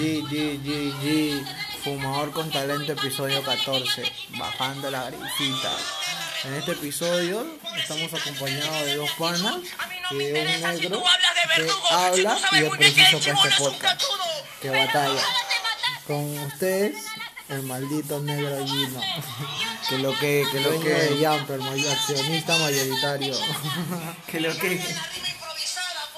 G, G, G, G, Fumador con Talento, episodio 14, bajando la grifita. En este episodio estamos acompañados de dos panas y de un negro que habla y es preciso para este podcast, que batalla. Con ustedes, el maldito negro Gino, Que lo que, que lo de que, Jumper, mayor- accionista mayoritario. que lo que.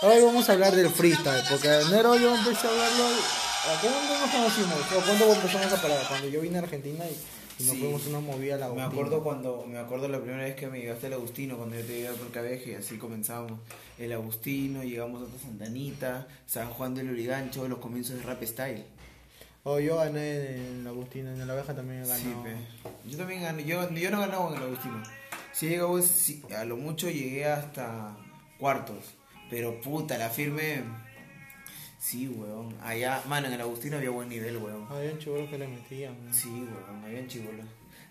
Hoy vamos a hablar del freestyle, porque en enero yo empecé a hablarlo. ¿A qué momento nos conocimos? ¿O cuándo empezamos a parar? Cuando yo vine a Argentina y, y nos Sí. fuimos una movida a la Me acuerdo cuando, me acuerdo la primera vez que me llevaste el Agustino, cuando yo te llevé por Cabeje, y así comenzamos. El Agustino, llegamos hasta Santanita, San Juan del Urigancho, los comienzos de Rap Style. O yo gané en la Agustina, en la abeja también. Sí, pe. Yo también gané, yo, yo no ganaba en el Agustino. Sí, sí, a lo mucho llegué hasta cuartos. Pero puta, la firme. Sí, weón. Allá, mano, en el Agustino había buen nivel, weón. Habían chivolos que le metían. ¿no? Sí, weón, habían chibolas.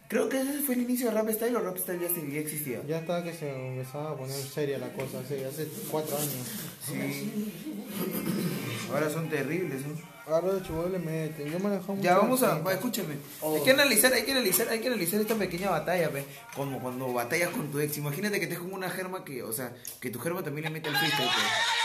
Creo que ese fue el inicio de Rap Style o Rap Style ya, existía. Ya estaba que se empezaba a poner seria la cosa, hace, hace cuatro años. Sí. Ahora son terribles, ¿no? Ahora los chivolos le meten. Yo mucho Ya vamos a, va, escúchame. Hay que analizar, hay que analizar, hay que analizar esta pequeña batalla, ve. Como cuando batallas con tu ex. Imagínate que estés con una germa que, o sea, que tu germa también le mete el freestyle, pe.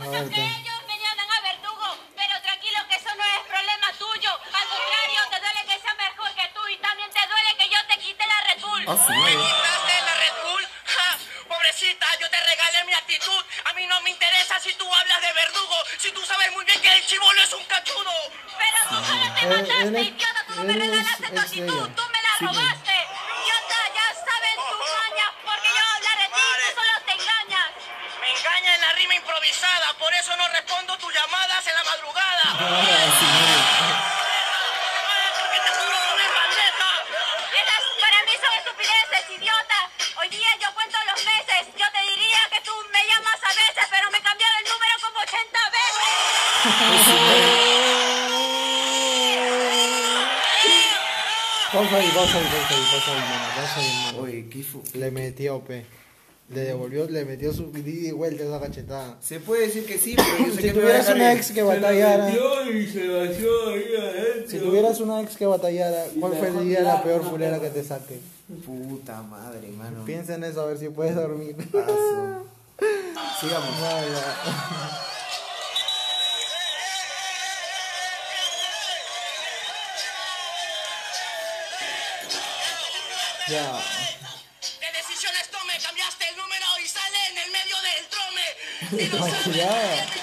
Pe. Ellos me llaman a verdugo, pero tranquilo que eso no es problema tuyo. Al contrario, te duele que sea mejor que tú y también te duele que yo te quite la Red Bull. Ah, su madre. quitaste la Red Bull? Ja, pobrecita, yo te regalé mi actitud. A mí no me interesa si tú hablas de verdugo, si tú sabes muy bien que el chivolo es un cachudo. Pero tú solo te Eh, mataste, idiota, tú no me regalaste tu actitud, tú me la robaste. Idiota, ya saben tus mañas, porque yo hablaré de ti, tú solo te engañas. Me engaña en la rima improvisada, por eso no respondo tus llamadas en la madrugada. Porque te juro que no es bandeja. Esas para mí son estupideces, idiota. Hoy día yo cuento los meses. Yo te diría que tú me llamas a veces, pero me cambiaron el número como 80 veces. Pausa ahí, pausa ahí, pausa ahí, pausa ahí, mano, pausa ahí, mano. Oye, ¿qué fu- Le metió, pe. Le devolvió, le metió su ida y vuelta esa cachetada. Se puede decir que sí, pero yo sé Si que tuvieras una el- ex que batallara, y se vació ahí adentro. si tuvieras una ex que batallara, ¿cuál sería la peor fulera que te saque? Puta madre, mano. Piensa en eso a ver si puedes dormir. Paso. Sigamos. Vaya. Ya. trome. Y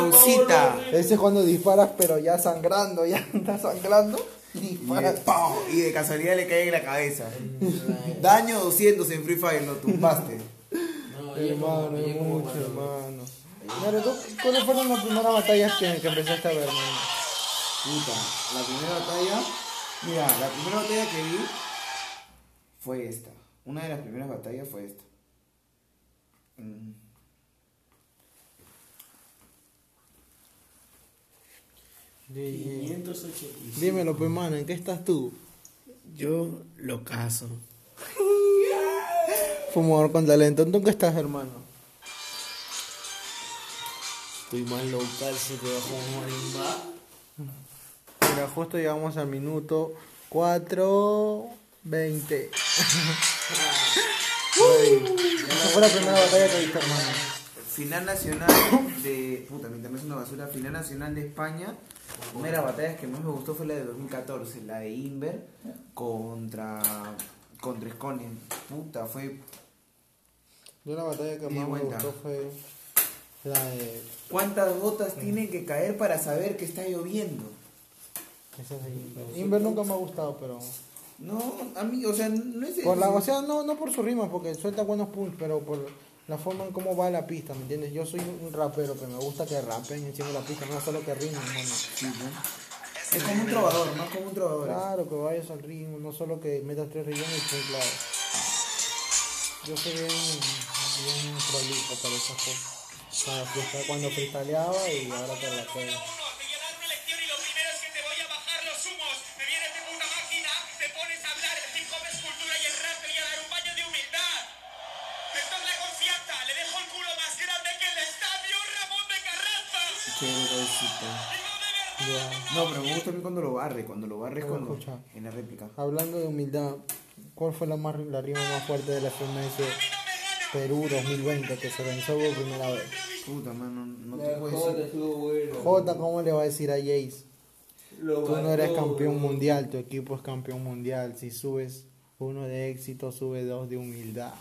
causita. Ese es cuando disparas, pero ya sangrando, ya está sangrando. Y. ¡pau! y de casualidad le cae en la cabeza. Daño 200 en Free Fire, lo tumbaste. Hermano, es mucho, hermano. Mira, ¿tú, ¿cuáles fueron las primeras batallas que, que empezaste a ver, hermano? Puta, la primera batalla. Mira, la primera batalla que vi fue esta. Una de las primeras batallas fue esta. Mm. Dímelo, pues, mano, ¿en qué estás tú? Yo lo caso. Fumador con talento. ¿En qué estás, hermano? Estoy más local, se te bajó un marimba. Mira, justo llegamos al minuto 4.20. Esa fue la primera batalla que viste, hermano. Final nacional de. Puta, mi internet es una basura. Final nacional de España. Una de las batallas que más me gustó fue la de 2014, la de Inver contra. contra Sconen. Puta, fue. Yo la batalla que más me gustó fue la de... ¿Cuántas gotas tienen que caer para saber que está lloviendo? Esa de Inver. Inver nunca me ha gustado, pero... No, a mí, o sea, no es. Por la, o sea, no, no por su rima, porque suelta buenos punch, pero por la forma en cómo va la pista, ¿me entiendes? Yo soy un rapero que me gusta que rapen encima de la pista, no solo que rimen, hermano. Sí, ¿no? Es como un trovador, más como un trovador. Claro, que vayas al ritmo, no solo que metas tres rellenos y claro. Yo soy bien, bien prolijo para esas cosas. Para freestyle- cuando freestyleaba y ahora te la pego. No, pero me gusta a mí cuando lo barre, cuando lo barre es cuando en la réplica. Hablando de humildad, ¿cuál fue la, más, la rima más fuerte de la FMS Perú 2020 que se lanzó por primera vez? Puta, mano, no te puedo Jota decir. bueno. Jota, ¿cómo le va a decir a Jace? Lo Tú no eres campeón bro. mundial, tu equipo es campeón mundial. Si subes uno de éxito, sube dos de humildad.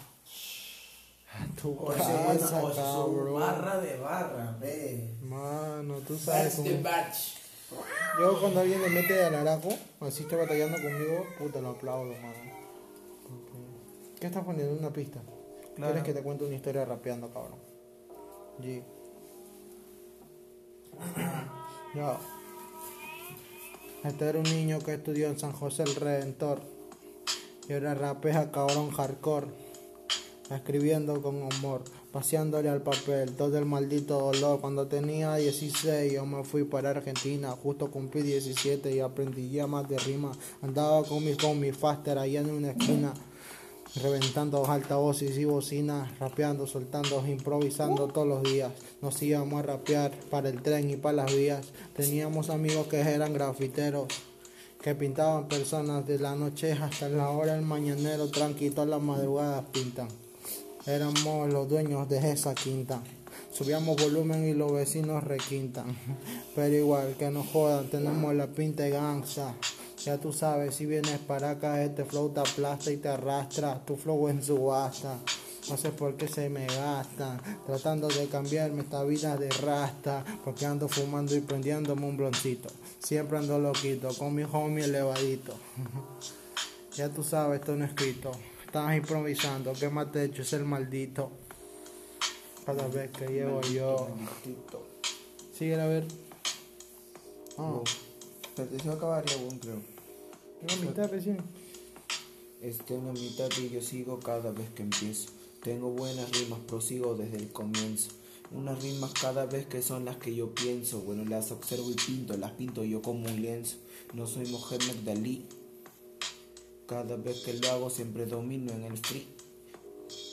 Tu O casa, o cabrón. barra de barra, ve. Mano, tú sabes cómo... batch. Yo cuando alguien le mete al araco, así está batallando conmigo, puta, lo aplaudo, mano. ¿Qué estás poniendo? Una pista. Claro. ¿Quieres que te cuente una historia rapeando, cabrón? G. Ya. Este era un niño que estudió en San José el Redentor. Y ahora rapea cabrón hardcore. Escribiendo con amor, paseándole al papel todo el maldito dolor. Cuando tenía 16 yo me fui para Argentina, justo cumplí 17 y aprendí ya más de rima. Andaba con mi, con mi faster allá en una esquina, reventando altavoces y bocinas, rapeando, soltando, improvisando todos los días. Nos íbamos a rapear para el tren y para las vías. Teníamos amigos que eran grafiteros que pintaban personas de la noche hasta la hora del mañanero, tranqui, todas las madrugadas pintan. Éramos los dueños de esa quinta. Subíamos volumen y los vecinos requintan. Pero igual que nos jodan, tenemos la pinta de gangsta. Ya tú sabes, si vienes para acá, este flow te aplasta y te arrastra. Tu flow en subasta. No sé por qué se me gastan. Tratando de cambiarme esta vida de rasta. Porque ando fumando y prendiéndome un bloncito. Siempre ando loquito, con mi homie elevadito. Ya tú sabes, esto no es escrito. Estás improvisando, ¿qué más te he hecho? Es el maldito. Cada vez que llego yo. Sigue a ver. Ah, Espérate, se va a acabar creo. una mitad recién. Este en la mitad y yo sigo cada vez que empiezo. Tengo buenas rimas, prosigo desde el comienzo. Unas rimas cada vez que son las que yo pienso. Bueno, las observo y pinto, las pinto yo como un lienzo. No soy Mohamed Dalí. Cada vez que lo hago siempre domino en el free.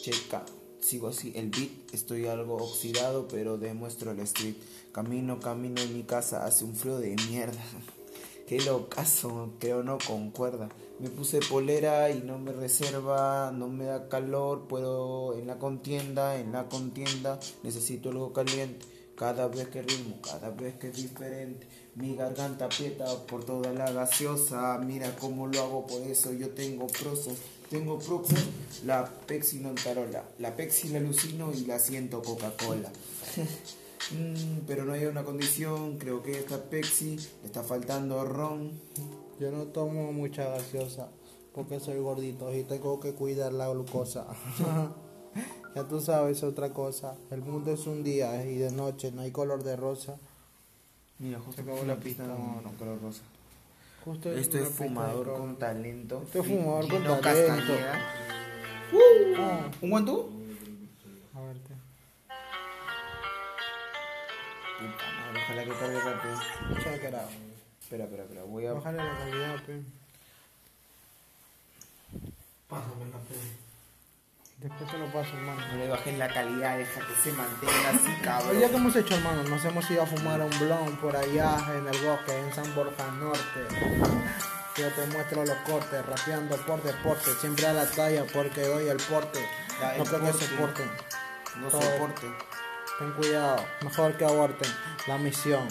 Checa, sigo así el beat. Estoy algo oxidado, pero demuestro el street. Camino, camino en mi casa, hace un frío de mierda. Qué locazo, creo no concuerda. Me puse polera y no me reserva, no me da calor, puedo en la contienda, en la contienda, necesito algo caliente. Cada vez que ritmo, cada vez que es diferente. Mi garganta aprieta por toda la gaseosa. Mira cómo lo hago, por eso yo tengo prosos. Tengo proxos, la Pepsi no tarola. La Pepsi la alucino y la siento Coca-Cola. Mm, pero no hay una condición, creo que esta Pepsi le está faltando ron. Yo no tomo mucha gaseosa porque soy gordito y tengo que cuidar la glucosa. ya tú sabes otra cosa. El mundo es un día y de noche no hay color de rosa. Mira, justo acabó la pista, no, no. no, color rosa. Justo Esto una es fumador con talento. Esto es fumador con Gino talento. Ah, ¿Un guantú? a verte. Puta madre, ojalá que cargue rápido. Que era. Espera, espera, espera. Voy a. Bájale la calidad, pe. Pásame café. Después te lo paso, hermano. No le bajes la calidad, deja que se mantenga así, cabrón. ya que hemos hecho, hermano, nos hemos ido a fumar un blond por allá en el bosque, en San Borja Norte. Yo te muestro los cortes, rapeando por deporte, siempre a la talla porque doy el porte. Ya, el No creo que se porte. porten. No Todo. soporte. Ten cuidado, mejor que aborten la misión.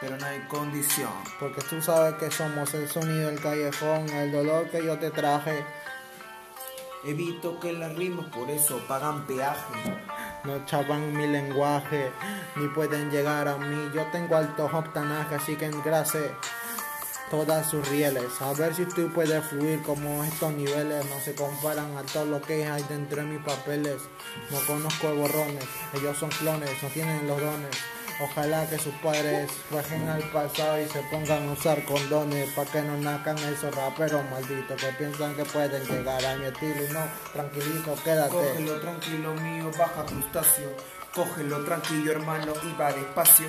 Pero no hay condición. Porque tú sabes que somos el sonido del callejón, el dolor que yo te traje. Evito que las rimas, por eso pagan peaje. No chapan mi lenguaje, ni pueden llegar a mí. Yo tengo alto octanaje, así que engrase todas sus rieles. A ver si tú puedes fluir como estos niveles. No se comparan a todo lo que hay dentro de mis papeles. No conozco borrones, ellos son clones, no tienen los dones. Ojalá que sus padres bajen al pasado y se pongan a usar condones para que no nazcan esos raperos malditos que piensan que pueden llegar a mi estilo y no, tranquilito, quédate. Cógelo tranquilo mío, baja crustáceo. Cógelo tranquilo hermano y va despacio.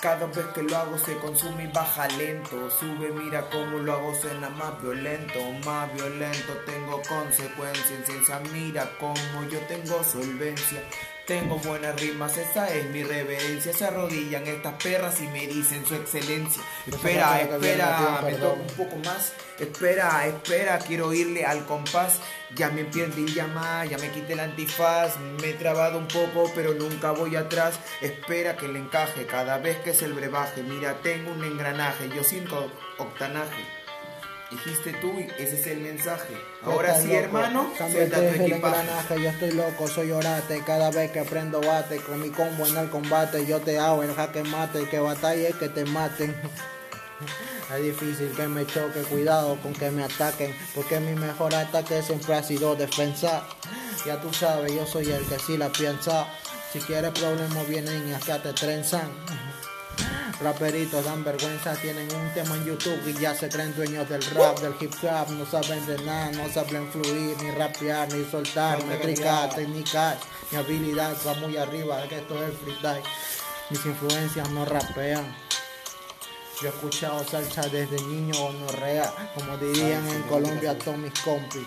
Cada vez que lo hago se consume y baja lento. Sube, mira cómo lo hago, suena más violento, más violento. Tengo consecuencias en mira cómo yo tengo solvencia. Tengo buenas rimas, esa es mi reverencia. Se arrodillan estas perras y me dicen su excelencia. Espera, espera, me toca un poco más. Espera, espera, quiero irle al compás. Ya me perdí ya más, ya me quité el antifaz. Me he trabado un poco, pero nunca voy atrás. Espera que le encaje cada vez que es el brebaje. Mira, tengo un engranaje, yo siento octanaje. Dijiste tú y ese es el mensaje. Ahora sí, loco, hermano, suelta tu el equipaje. engranaje, yo estoy loco, soy orate, cada vez que prendo bate, con mi combo en el combate, yo te hago el jaque mate, que batalle que te maten. Es difícil que me choque, cuidado con que me ataquen, porque mi mejor ataque siempre ha sido defensa. Ya tú sabes, yo soy el que sí la piensa. Si quieres problemas vienen y acá te trenzan. Raperitos dan vergüenza, tienen un tema en YouTube y ya se creen dueños del rap, del hip hop, no saben de nada, no saben fluir, ni rapear, ni soltar, No, métrica, no. técnica, mi habilidad va muy arriba, que esto es freestyle. Mis influencias no rapean. Yo he escuchado salsa desde niño gonorrea, como dirían en Colombia todos mis compis.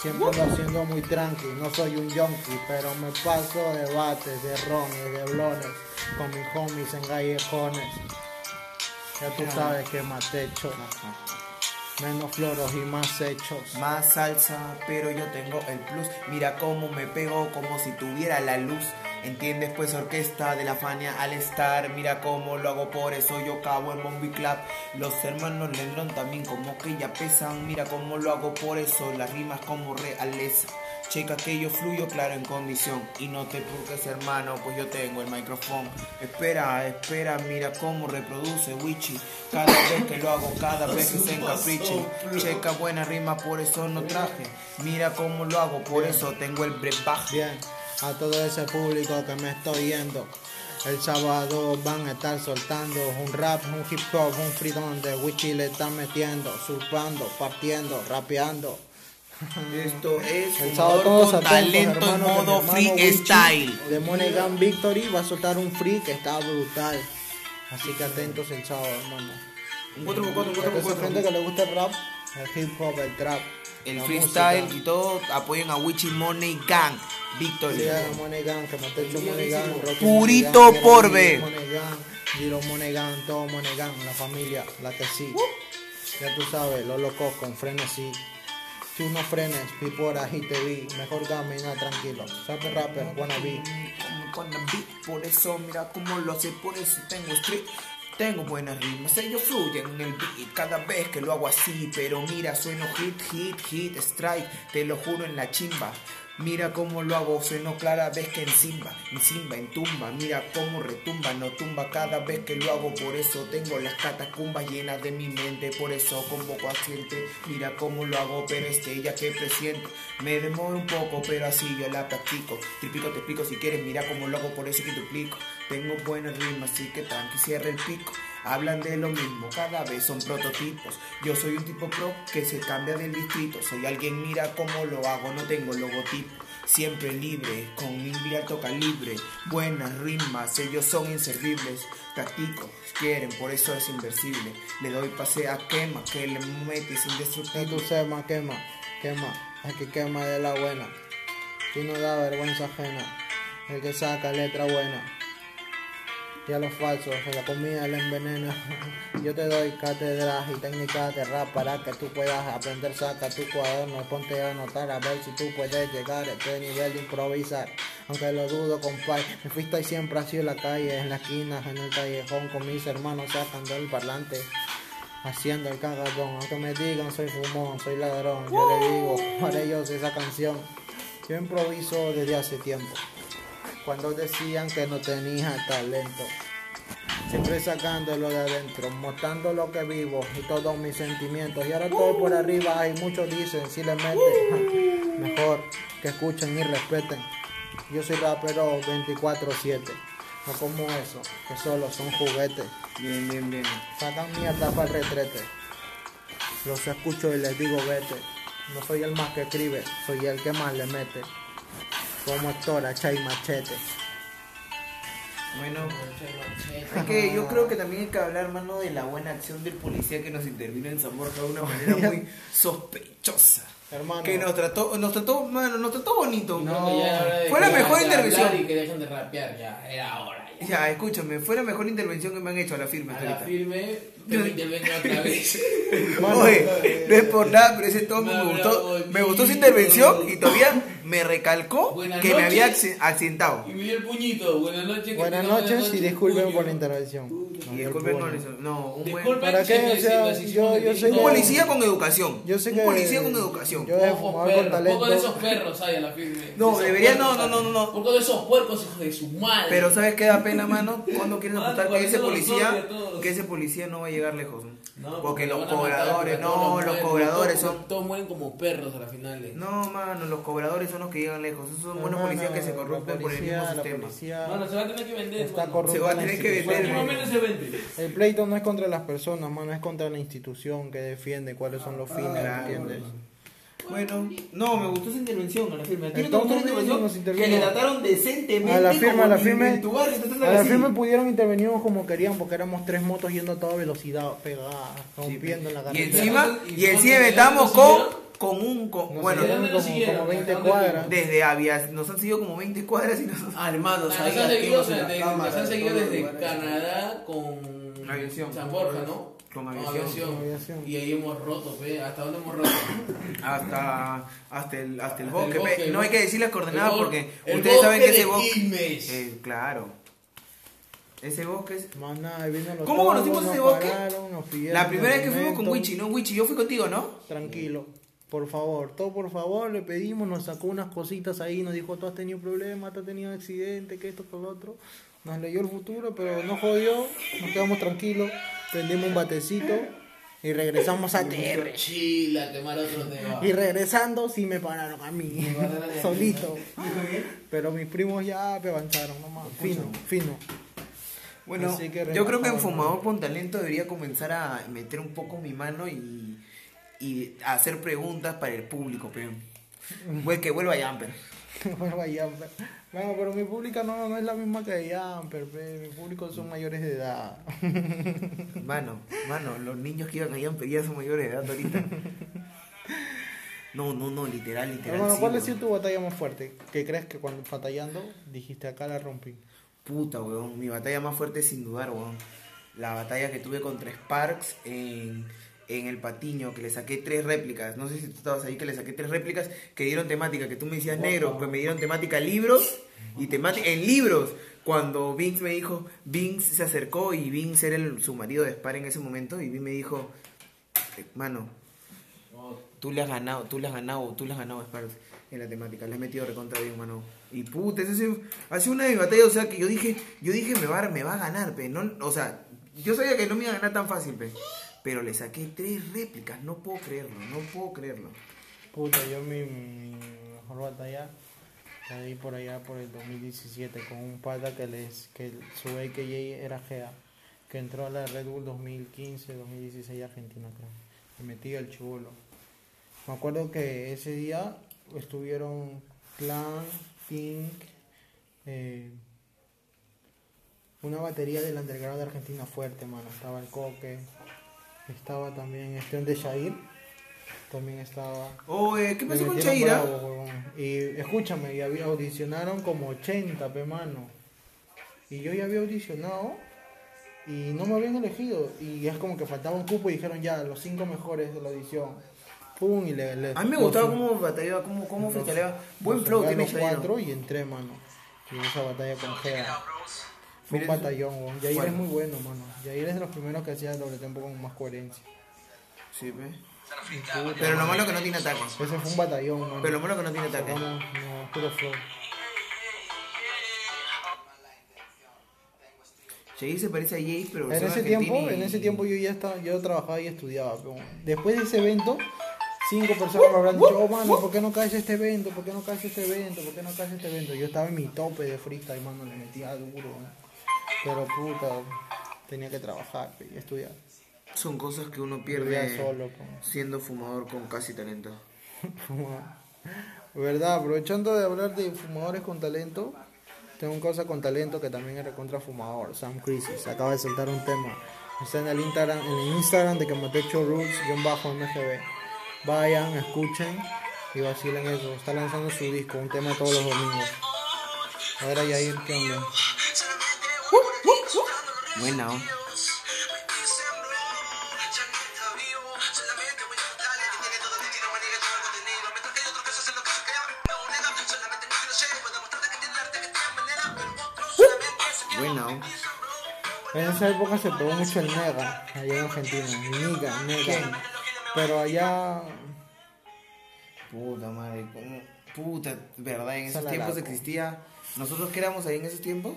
Siempre lo haciendo muy tranqui, no soy un yonki, pero me paso debates, de rones, de blones, con mis homies en callejones. Ya tú sabes que más techo, menos floros y más hechos. Más salsa, pero yo tengo el plus. Mira cómo me pego como si tuviera la luz. ¿Entiendes? Pues orquesta de la Fania al estar. Mira cómo lo hago, por eso yo cabo en Bombi Club. Los hermanos Lendron también como que ya pesan. Mira cómo lo hago, por eso las rimas como realeza. Checa que yo fluyo claro en condición Y no te purques hermano, pues yo tengo el micrófono Espera, espera, mira cómo reproduce Wichi Cada vez que lo hago, cada vez que se encapriche Checa buena rima, por eso no traje Mira cómo lo hago, por eso tengo el brebaje a todo ese público que me estoy yendo. El sábado van a estar soltando un rap, un hip hop, un free donde Wichi le está metiendo, surfando, partiendo, rapeando. Esto es El sábado todos con talento en modo freestyle De Moneygram Victory va a soltar un free que está brutal. Así que atentos el sábado, hermano. Un cuatro con cuatro, un cuatro Hay con gente cuatro. que le gusta el rap, el hip hop, el trap. El la freestyle música. y todo apoyen a Wichi Money Gang Victory Sí, a Moneygan, que me hecho Moneygan, Rocky Purito Moneygan, por Giro Moneygan, todo Moneygan, la familia, la que sí. Ya tú sabes, los locos con frenesí. Tú no frenes, vi por ahí te vi. Mejor camina tranquilo. Sabe rapper, wannabe. como beat, por eso mira cómo lo hace, por eso tengo street. Tengo buenas rimas, ellos fluyen en el beat cada vez que lo hago así, pero mira, sueno hit, hit, hit, strike, te lo juro en la chimba. Mira cómo lo hago, sueno clara vez que en Simba, en Simba, en tumba, mira cómo retumba, no tumba cada vez que lo hago, por eso tengo las catacumbas llenas de mi mente, por eso convoco a gente, mira cómo lo hago, pero este ya que presiento, me demoro un poco, pero así yo la practico, triplico, te explico si quieres, mira cómo lo hago, por eso que duplico, tengo buenas rimas, así que tranqui, cierra el pico. Hablan de lo mismo, cada vez son prototipos. Yo soy un tipo pro que se cambia del distrito. Soy alguien, mira cómo lo hago, no tengo logotipo. Siempre libre, con mi alto calibre. Buenas rimas, ellos son inservibles. Practico, quieren, por eso es inversible. Le doy pase a quema, que le metes Que indestructible. tú semas, quema, quema. El que quema de la buena. Y no da vergüenza ajena. El que saca letra buena. Y a los falsos, la comida le envenena. Yo te doy cátedras y técnicas de rap para que tú puedas aprender. Saca tu cuaderno, ponte a anotar a ver si tú puedes llegar a este nivel de improvisar. Aunque lo dudo, compadre. Mi freestyle siempre sido en la calle, en la esquina, en el callejón, con mis hermanos sacando el parlante. Haciendo el cagadón, aunque me digan soy fumón, soy ladrón, yo le digo para ellos esa canción. Yo improviso desde hace tiempo, cuando decían que no tenía talento. Siempre sacándolo de adentro, mostrando lo que vivo y todos mis sentimientos. Y ahora estoy por arriba y muchos dicen, si le meten, mejor que escuchen y respeten. Yo soy rapero 24-7. No como eso, que solo son juguetes. Bien, bien, bien. Sacan mierda para el retrete. Los escucho y les digo vete. No soy el más que escribe, soy el que más le mete. Como Héctor, hacha y machete. Bueno, es que yo creo que también hay que hablar, hermano, de la buena acción del policía que nos intervino en Zamora de una manera muy sospechosa. Hermano. Que nos trató, nos trató, mano, nos trató bonito. Ya Fue la mejor intervención. Y que dejen de rapear, ya, era hora. Ya. Ya, escúchame, fue la mejor intervención que me han hecho a la firme. A la ahorita. firme, yo me intervengo otra vez. Mano, Oye, no es por nada, pero ese todo Me me gustó, me gustó su intervención y todavía me recalcó Buenas que me había accidentado. Y me dio el puñito. Buenas noches. que Buenas noches y disculpen puño. por la intervención. Y disculpen con eso. No, un buen Disculpen ¿Para qué? O sea, yo- yo soy Un No, policía con educación. Yo sé un que- policía con educación. Yo de fumador con talento. Poco de esos perros hay a la firme. No, debería- puercos, no, no, no, no. Poco de esos puercos, hijos de su madre. Pero ¿sabes qué da pena, mano? Cuando quieres Mano, apostar que por ese policía, que ese policía no va a llegar lejos. ¿no? No, porque los cobradores, porque no, los cobradores son... Todos mueren como perros a la final. eh. No, mano, los cobradores son los que llegan lejos. Esos son buenos Hermano, policías que se la corrompen por el policía- mismo sistema. policía se va a tener que vender. está mano. corrupta Se va a tener que vender. Últimamente se vende. El pleito no es contra las personas, mano, es contra la institución que defiende cuáles son los fines, Claro. ¿entiendes? Bueno, no, me gustó esa intervención a la firme. ¿A ti no te Entonces, gustó la nos intervención? Que le trataron decentemente. A la como a la ni firme, en tu barrio te tratan a la así. firme pudieron intervenir como querían porque éramos tres motos yendo a toda velocidad, pegadas, rompiendo en la Y carretera. encima, ¿Y y dónde encima estamos con, con un. con- Nos bueno, siguieron ¿dónde como, como 20 ¿Dónde cuadras. desde Avias, nos han seguido como 20 cuadras y nos. Ah, Nos ahí han seguido, desde, cámara, nos han de seguido desde. Canadá con Aviación. San Borja, ¿no? Con aviación. Con aviación. Y ahí hemos roto, pe. ¿Hasta dónde hemos roto? Hasta, hasta, el, hasta el Hasta bosque. el bosque, el no hay que decir las coordenadas porque el ustedes saben que bosque ese bosque. Eh, claro. Ese bosque es. Maná, ahí vino los ¿Cómo conocimos ese bosque? pararon, La primera vez que fuimos con. Wichi, ¿no? Wichi, yo fui contigo, ¿no? Tranquilo, por favor, todo por favor, le pedimos, nos sacó unas cositas ahí, nos dijo, tú has tenido problemas, tú has tenido accidente, que esto, que lo otro. Nos leyó el futuro, pero no jodió, nos quedamos tranquilos, prendimos un batecito y regresamos a TR. Chila, quemar otro tema. Y regresando sí me pararon a mí, pararon a mí. solito. Pero mis primos ya me avanzaron nomás, fino, fino. Bueno, yo creo que en Fumador con Talento debería comenzar a meter un poco mi mano y, y hacer preguntas para el público, pero. Que vuelva Jumper. Bueno, vaya, bueno, pero mi pública no, no es la misma que Jumper, pe, mi público son mayores de edad. Mano, mano, los niños que iban a Jumper ya son mayores de edad ahorita. No, no, no, literal, literal. Sí, ¿cuál ha weón. sido tu batalla más fuerte? ¿Qué crees que cuando batallando dijiste acá la rompí? Puta, weón. Mi batalla más fuerte sin dudar, weón. La batalla que tuve contra Sparks en, en el Patiño, que le saqué tres réplicas. No sé si tú estabas ahí, que le saqué tres réplicas que dieron temática, que tú me decías negro, pues me dieron temática libros y temática en libros. Cuando Vince me dijo, Vince se acercó y Vince era el, su marido de Spar en ese momento y Vince me dijo, eh, mano, tú le has ganado, tú le has ganado, tú le has ganado a Sparks en la temática, le has metido recontra bien, mano. Y puta, esa ha sido- ha sido una de mis batallas, o sea, que yo dije, yo dije, me va, a- me va a ganar, pe, no, o sea, yo sabía que no me iba a ganar tan fácil, pe, pero le saqué tres réplicas, no puedo creerlo, no puedo creerlo. Puta, yo mi, mi mejor batalla la di por allá por el 2017 con un pata que les que su AKJ era GEA, que entró a la Red Bull 2015, 2016 Argentina, creo. Y metí el chulo. Me acuerdo que ese día estuvieron Clan, Pink, eh, una batería del underground de Argentina fuerte, mano. Estaba el Coque, estaba también este de Shair, también estaba. Oye, ¿qué pasó con huevón. Y escúchame, y había audicionaron como 80, pe mano. Y yo ya había audicionado y no me habían elegido. Y es como que faltaba un cupo y dijeron ya, los cinco mejores de la audición. Pum, y le, le- A mí me gustaba cómo batallaba, cómo, cómo. Buen flow tiene los Chaira. cuatro y entré, mano. Y esa batalla con Gea. Fue un batallón, weón. Yair ¿cuál? es muy bueno, mano. Yair es de los primeros que hacía el doble tempo con más coherencia. Sí, pe. Pero lo malo es que no tiene ataque. Ese fue un batallón, mano. Pero lo malo es que no tiene ataque. Sacamos, no, puro flow. Chaira se parece a Jay, pero En ese tiempo, y- en ese tiempo yo ya estaba, yo trabajaba y estudiaba. pero después de ese evento, cinco personas me habrán dicho, oh mano, ¿por qué no caes este evento? ¿Por qué no caes este evento? ¿Por qué no caes este evento? Yo estaba en mi tope de freestyle, mano, le metía duro. ¿no? Pero puta, tenía que trabajar y estudiar. Son cosas que uno pierde solo. siendo fumador con casi talento. ¿Verdad? Aprovechando de hablar de fumadores con talento, tengo un cosa con talento que también es recontra fumador, Sam Crisis. Acaba de soltar un tema. Está en el Instagram, en el Instagram de Kamatecho Roots-MGB. Vayan, escuchen y vacilen eso. Está lanzando su disco, un tema todos los domingos. Ahora Yair, ¿qué onda? Buena, ¿no? Buena, ¿no? En esa época se pegó mucho el Nega, allá en Argentina. Niga, Nega. Pero allá Puta madre, ¿cómo? Puta, ¿verdad? En esos tiempos existía. Nosotros que éramos ahí en esos tiempos,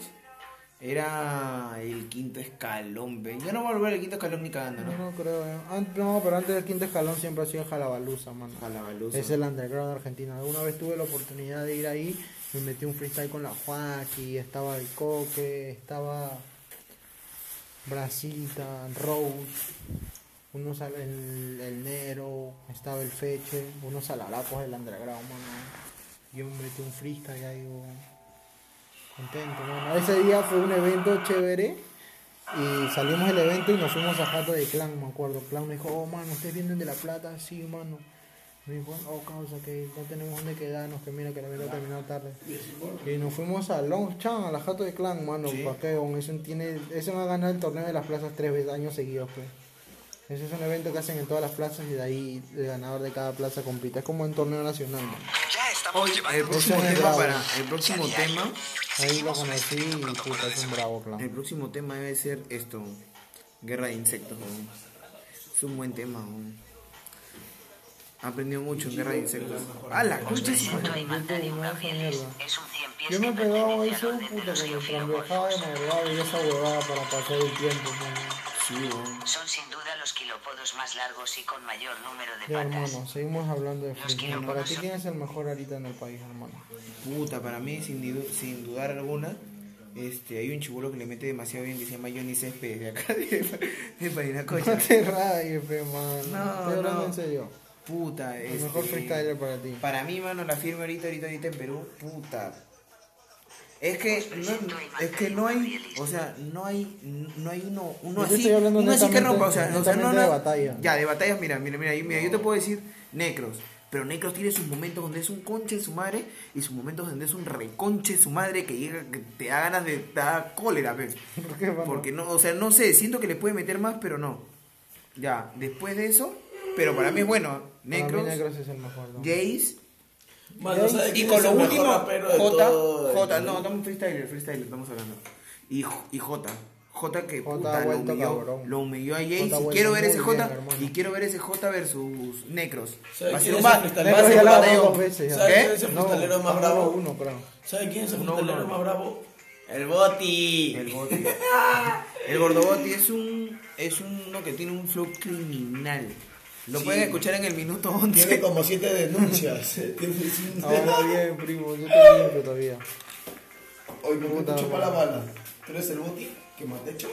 era el quinto escalón, ve. Yo no voy a volver al quinto escalón ni cagando, No, ¿no? no creo. eh. No, pero antes del quinto escalón siempre ha sido Jalabaluza, mano. Jalabaluza. Es el underground argentino. Alguna vez tuve la oportunidad de ir ahí, me metí un freestyle con la Joaquí, estaba el Coque, estaba Brasita, Rose, unos al- el, el Nero, estaba el Feche, unos alaracos del underground, mano. Yo me metí un freestyle ahí, weón. Contento, mano. Ese día fue un evento chévere. Y salimos del evento y nos fuimos a Jato de Clan, me acuerdo. Clan me dijo, oh mano, ¿ustedes vienen de La Plata? Sí, mano. Me dijo, oh causa, que no tenemos dónde quedarnos, que mira que la vida terminó tarde. Y nos fuimos a Longchamp, a la Jato de Clan, mano. ¿Para qué? weón? Ese tiene, ese va a ganar el torneo de las plazas tres veces años seguidos, pues. Ese es un evento que hacen en todas las plazas y de ahí el ganador de cada plaza compite. Es como en torneo nacional, mano. Hoy, el próximo tema bravo. para. El próximo tema. Ahí lo conocí y puta, es un bravo El clan. próximo tema debe ser esto. Guerra de insectos, weón. Es un buen tema, weón. He aprendido mucho en Guerra de insectos. ¡Ah, la concha! Yo me he pegado eso, puta, con el trambejada de madrugada y esa huevada para pasar el tiempo, mano. Sí. Son quilópodos más largos y con mayor número de Ya, patas. hermano, seguimos hablando de freestyle. Para ti, ¿quién es el mejor ahorita en el país, hermano? Puta, para mí, sin, sin dudar alguna, este, hay un chibulo que le mete demasiado bien que se llama Johnny Céspedes de acá de, de Parinacocha. No te rayes, pe, mano. No, Estoy hablando no. en serio. Puta, El este, mejor freestyler para ti. Para mí, mano, la firme ahorita, ahorita, ahorita en Perú, puta. Es que no, es que no hay, o sea, no hay, no hay uno, uno así, estoy hablando uno así que rompa, o sea, o sea, no, netamente de no- batalla. Ya, de batallas, mira, mira, mira, mira, yo te puedo decir Necros, pero Necros tiene sus momentos donde es un conche de su madre y sus momentos donde es un reconche de su madre que llega, que te da ganas de, te da cólera, pues. ¿Por qué? Porque no, o sea, no sé, siento que le puede meter más, pero no. Ya, después de eso, pero para mí es bueno, Para mí Necros, Negros es el mejor. ¿no? Jace, Mano, ¿sabe y con lo último, J, J, no, estamos freestyler, freestyler, estamos hablando. Y, J- y J, J que J puta, lo humilló, cabrón. lo humilló a J Jace. ha Y quiero ver ese J, y quiero ver ese J versus Necros. ¿Sabe Va a ser quién un es ba- el freestyler? va a ser un batallón. dos veces ya. ¿Sabe ¿Qué? quién es el No, freestylero más bravo? uno, creo. ¿Sabe quién es el uno. más bravo? El Boti. El Boti. El Gordoboti es un, es uno que tiene un flow criminal. Lo Sí. pueden escuchar en el minuto Tiene 11. como siete denuncias. Tiene cinco- Ahora bien, primo, yo te limpio todavía. Hoy me Puta, escucho para la bala. ¿Tú eres el Boti que más te hecho?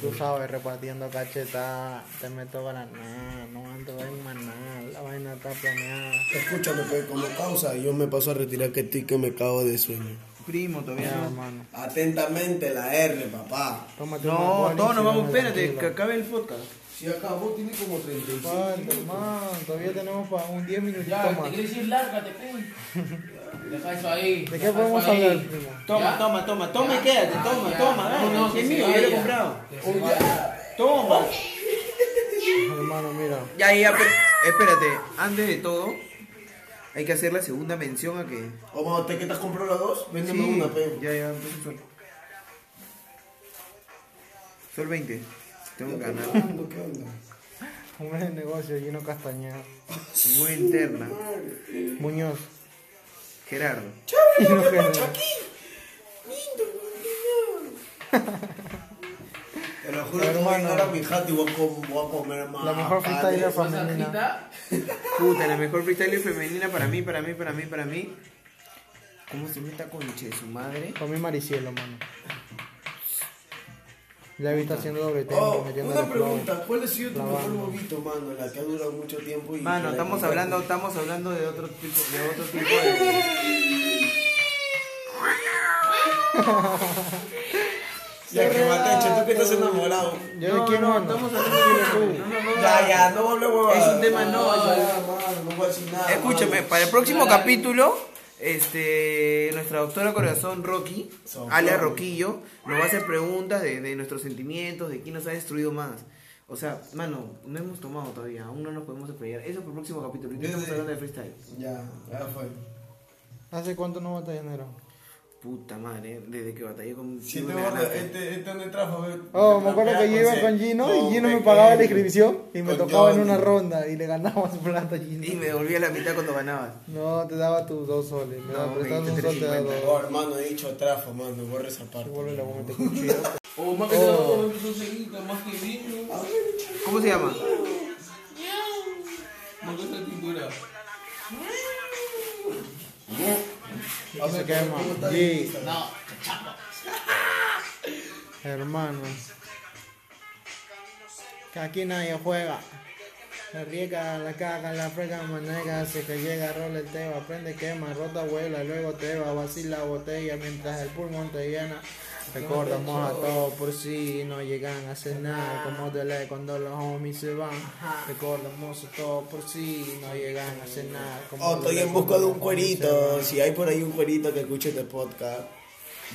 Tú sabes, repartiendo cacheta, te meto para nada, no ando en maná, la vaina está planeada. Escúchame, que como causa, yo me paso a retirar que estoy que me cago de sueño. Primo, todavía no. hermano. Atentamente la R, papá. Tómate No, todos nos vamos, espérate, que acabe el podcast. Si acabó, tiene como 35. Falta, hermano, todavía tenemos para un 10 minutitos Ya, más. te quieres ir, lárgate, pe. Deja eso ahí. ¿De qué podemos hablar, primo? Toma, toma, toma, toma y quédate, Ah, toma, ya. toma, No, no, es mío, yo lo he comprado. Toma. Hermano, mira. Ya, ya, pero, espérate, antes de todo, hay que hacer la segunda mención a que... ¿Cómo te que te has comprado las dos? Véndeme Sí, una, pe. Ya, ya, entonces sol. Sol 20, tengo que ganar. ¿Qué onda? Un buen negocio, Gino Castañeda. Muy interna. Muñoz. Gerardo. Gino Gerardo. Te lo juro que voy a llegar a mi jato y voy a, com- voy a comer más. La mejor freestyler femenina. Puta, la mejor freestyler femenina para mí, para mí, para mí, para mí. ¿Cómo se meta conche de su madre? Para mí Maricielo, mano. Ya viste haciendo doble tempo, Oh, metiendo una pregunta, ¿cuál ha sido tu mejor bobito, mano? La que ha durado mucho tiempo y... Mano, estamos hablando, estamos hablando de otro tipo, de otro tipo de. Ya que Matecho, tú que estás enamorado. ¿Yo de quién, mano? estamos hablando de no, no, no, Ya, ya, no huevada. Es un tema no, ya. mano, no voy a decir nada. Escúchame, mano. para el próximo capítulo, este, nuestra doctora corazón Rocky, Rocky. Roquillo, nos va a hacer preguntas de, de nuestros sentimientos, de quién nos ha destruido más. O sea, mano, no hemos tomado todavía, aún no nos podemos explayar. Eso para el próximo capítulo. Ahorita estamos hablando de freestyle. Ya, ya fue. ¿Hace cuánto no batallas enero? Puta madre, desde que batallé con. Gino te este, este no trajo, a ver. Oh, me acuerdo que yo iba con Gino y Gino me pagaba la inscripción y me tocaba en Johnny. una ronda y le ganabas plata a Gino. Y me devolví a la mitad cuando ganabas. No, te daba tus dos soles. Me No, daba me un sol, te da 3.50. dos. Oh, hermano, he dicho trafo, mano, borra esa parte. Vuelve la goma, te cuchillo. O más que Oh. seguir, más que vino. ¿Cómo se llama? Más que Y se quema. G, No, hermano. Que aquí nadie juega. La riega, la caga, la frega, manega, se que llega, rola el teba, prende, quema, rota, vuela, luego te va, vacila botella mientras el pulmón te llena. Recordamos a todos por si no llegan a hacer nada, como duele cuando los homies se van. Recordamos a todos por si no llegan a hacer nada. como Oh, estoy en busca de un cuerito. Si hay por ahí un cuerito que escuche este podcast,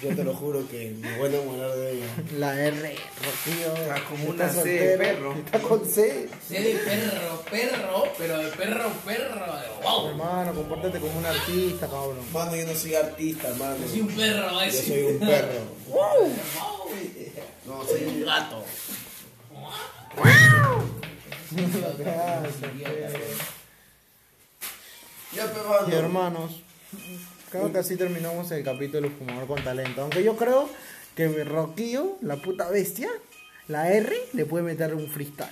yo te lo juro que me voy a enamorar de ella. La R, Rocío. Está como está una C, soltera, perro. Está con C. sé de perro, perro, pero de perro, perro, de wow. Hermano, compórtate como un artista, cabrón. Mano, yo no soy artista, hermano. Yo soy un perro, Yo ese. soy un perro. Wow. No, soy un gato. Ya, pe, mano. Y hermanos, creo que así terminamos el capítulo Fumador con Talento. Aunque yo creo que Roquillo, la puta bestia, la R, le puede meter un freestyle.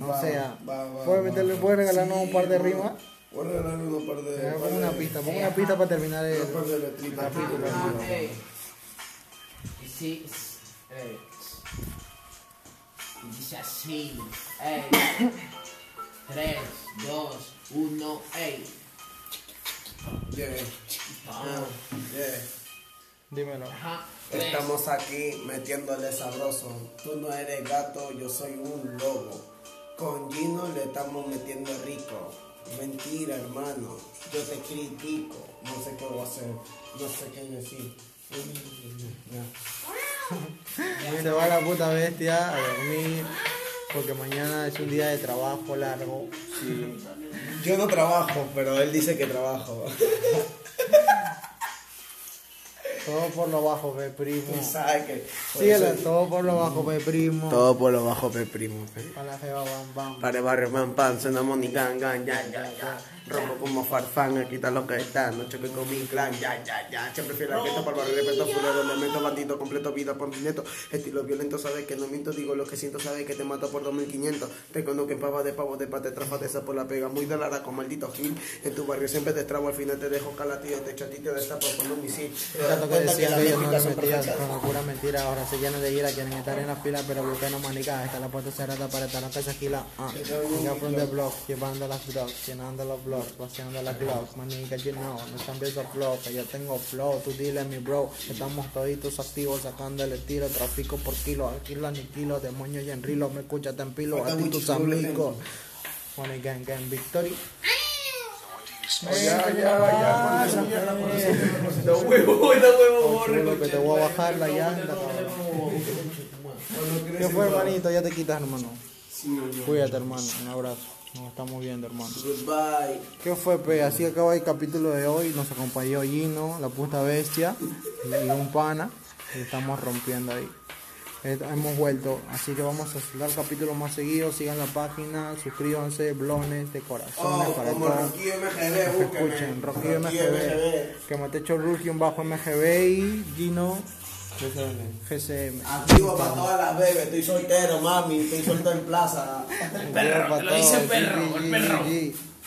O Va, sea, va, va, puede meterle, puede regalarnos Sí, un par de rimas. Voy a regalarle un par de. Par Pongo una de- pista, pongo una pista para terminar el. Un par de letritas. capítulo. Y sí. Y dice así, ey. 3, 2, 1, ey. Yeah. Ah, yeah. Dímelo. Ajá. Estamos aquí metiéndole sabroso. Tú no eres gato, yo soy un lobo. Con Gino le estamos metiendo rico. Mentira, hermano. Yo te critico. No sé qué voy a hacer. No sé qué decir. Se va la puta bestia a dormir. Porque mañana es un día de trabajo largo. Yo no trabajo, pero él dice que trabajo. Todo por lo bajo, ve primo. Tú sabes que. Síguela, todo por lo bajo, ve primo. Todo por lo bajo, pe primo. pe. Para la jeva, bam, bam. Para el barrio, man, pan, suena money, gang, gang, ya, ya, ya. Rompo como farfán, aquí está lo que está. No choque con mi clan, ya, ya, ya. Siempre fiel al gueto, para barrio, respeto, fulero, elemento, bandito, completo, vida por mi neto. Estilo violento, sabes que no miento, digo lo que siento, sabes que te mato por 2500. Te conozco en pava de pavo, de pate, trafa de esa por la pega, muy de con maldito gil. En tu barrio siempre te estrabo, al final te dejo calatía, te echo a ti, te destapo con un misil. Tanto que decían que ellos no perfectas. con pura mentira, ahora se llenan de ira, quieren estar en la fila, pero buscan manica, está la puerta cerrada para estar en casa gila, ah, the block, llevando las drugs, llenando los blogs, vaciando las gloves, manica, you know, no cambies de flow, que yo tengo flow, tú dile mi bro, estamos toditos activos, sacándole tiro, tráfico por kilo, alquilo, aniquilo, demonio y en rilo, me escuchas en pilo, a ti tus amigos, money gang gang victory. Ya, ya, ya, Da huevo, borre. Que te voy a bajar la llanta. ¿Qué fue, hermanito? Ya te quitas, hermano. Cuídate, hermano. Un abrazo. Nos estamos viendo, hermano. Goodbye. ¿Qué fue, pe? Así acaba el capítulo de hoy. Nos acompañó Gino, la puta bestia, y un pana. Y estamos rompiendo ahí. Eh, Hemos vuelto, así que vamos a dar capítulos más seguidos. Sigan la página, suscríbanse, blones de corazones Oh, para como todos. Rocky MGB, Que escuchen, Rocky Rocky MGB, que me te hecho Rugion bajo MGB y Gino GCM. Activo para todas las bebés, estoy soltero, mami, estoy soltero en plaza. perro, te lo dice perro, el perro.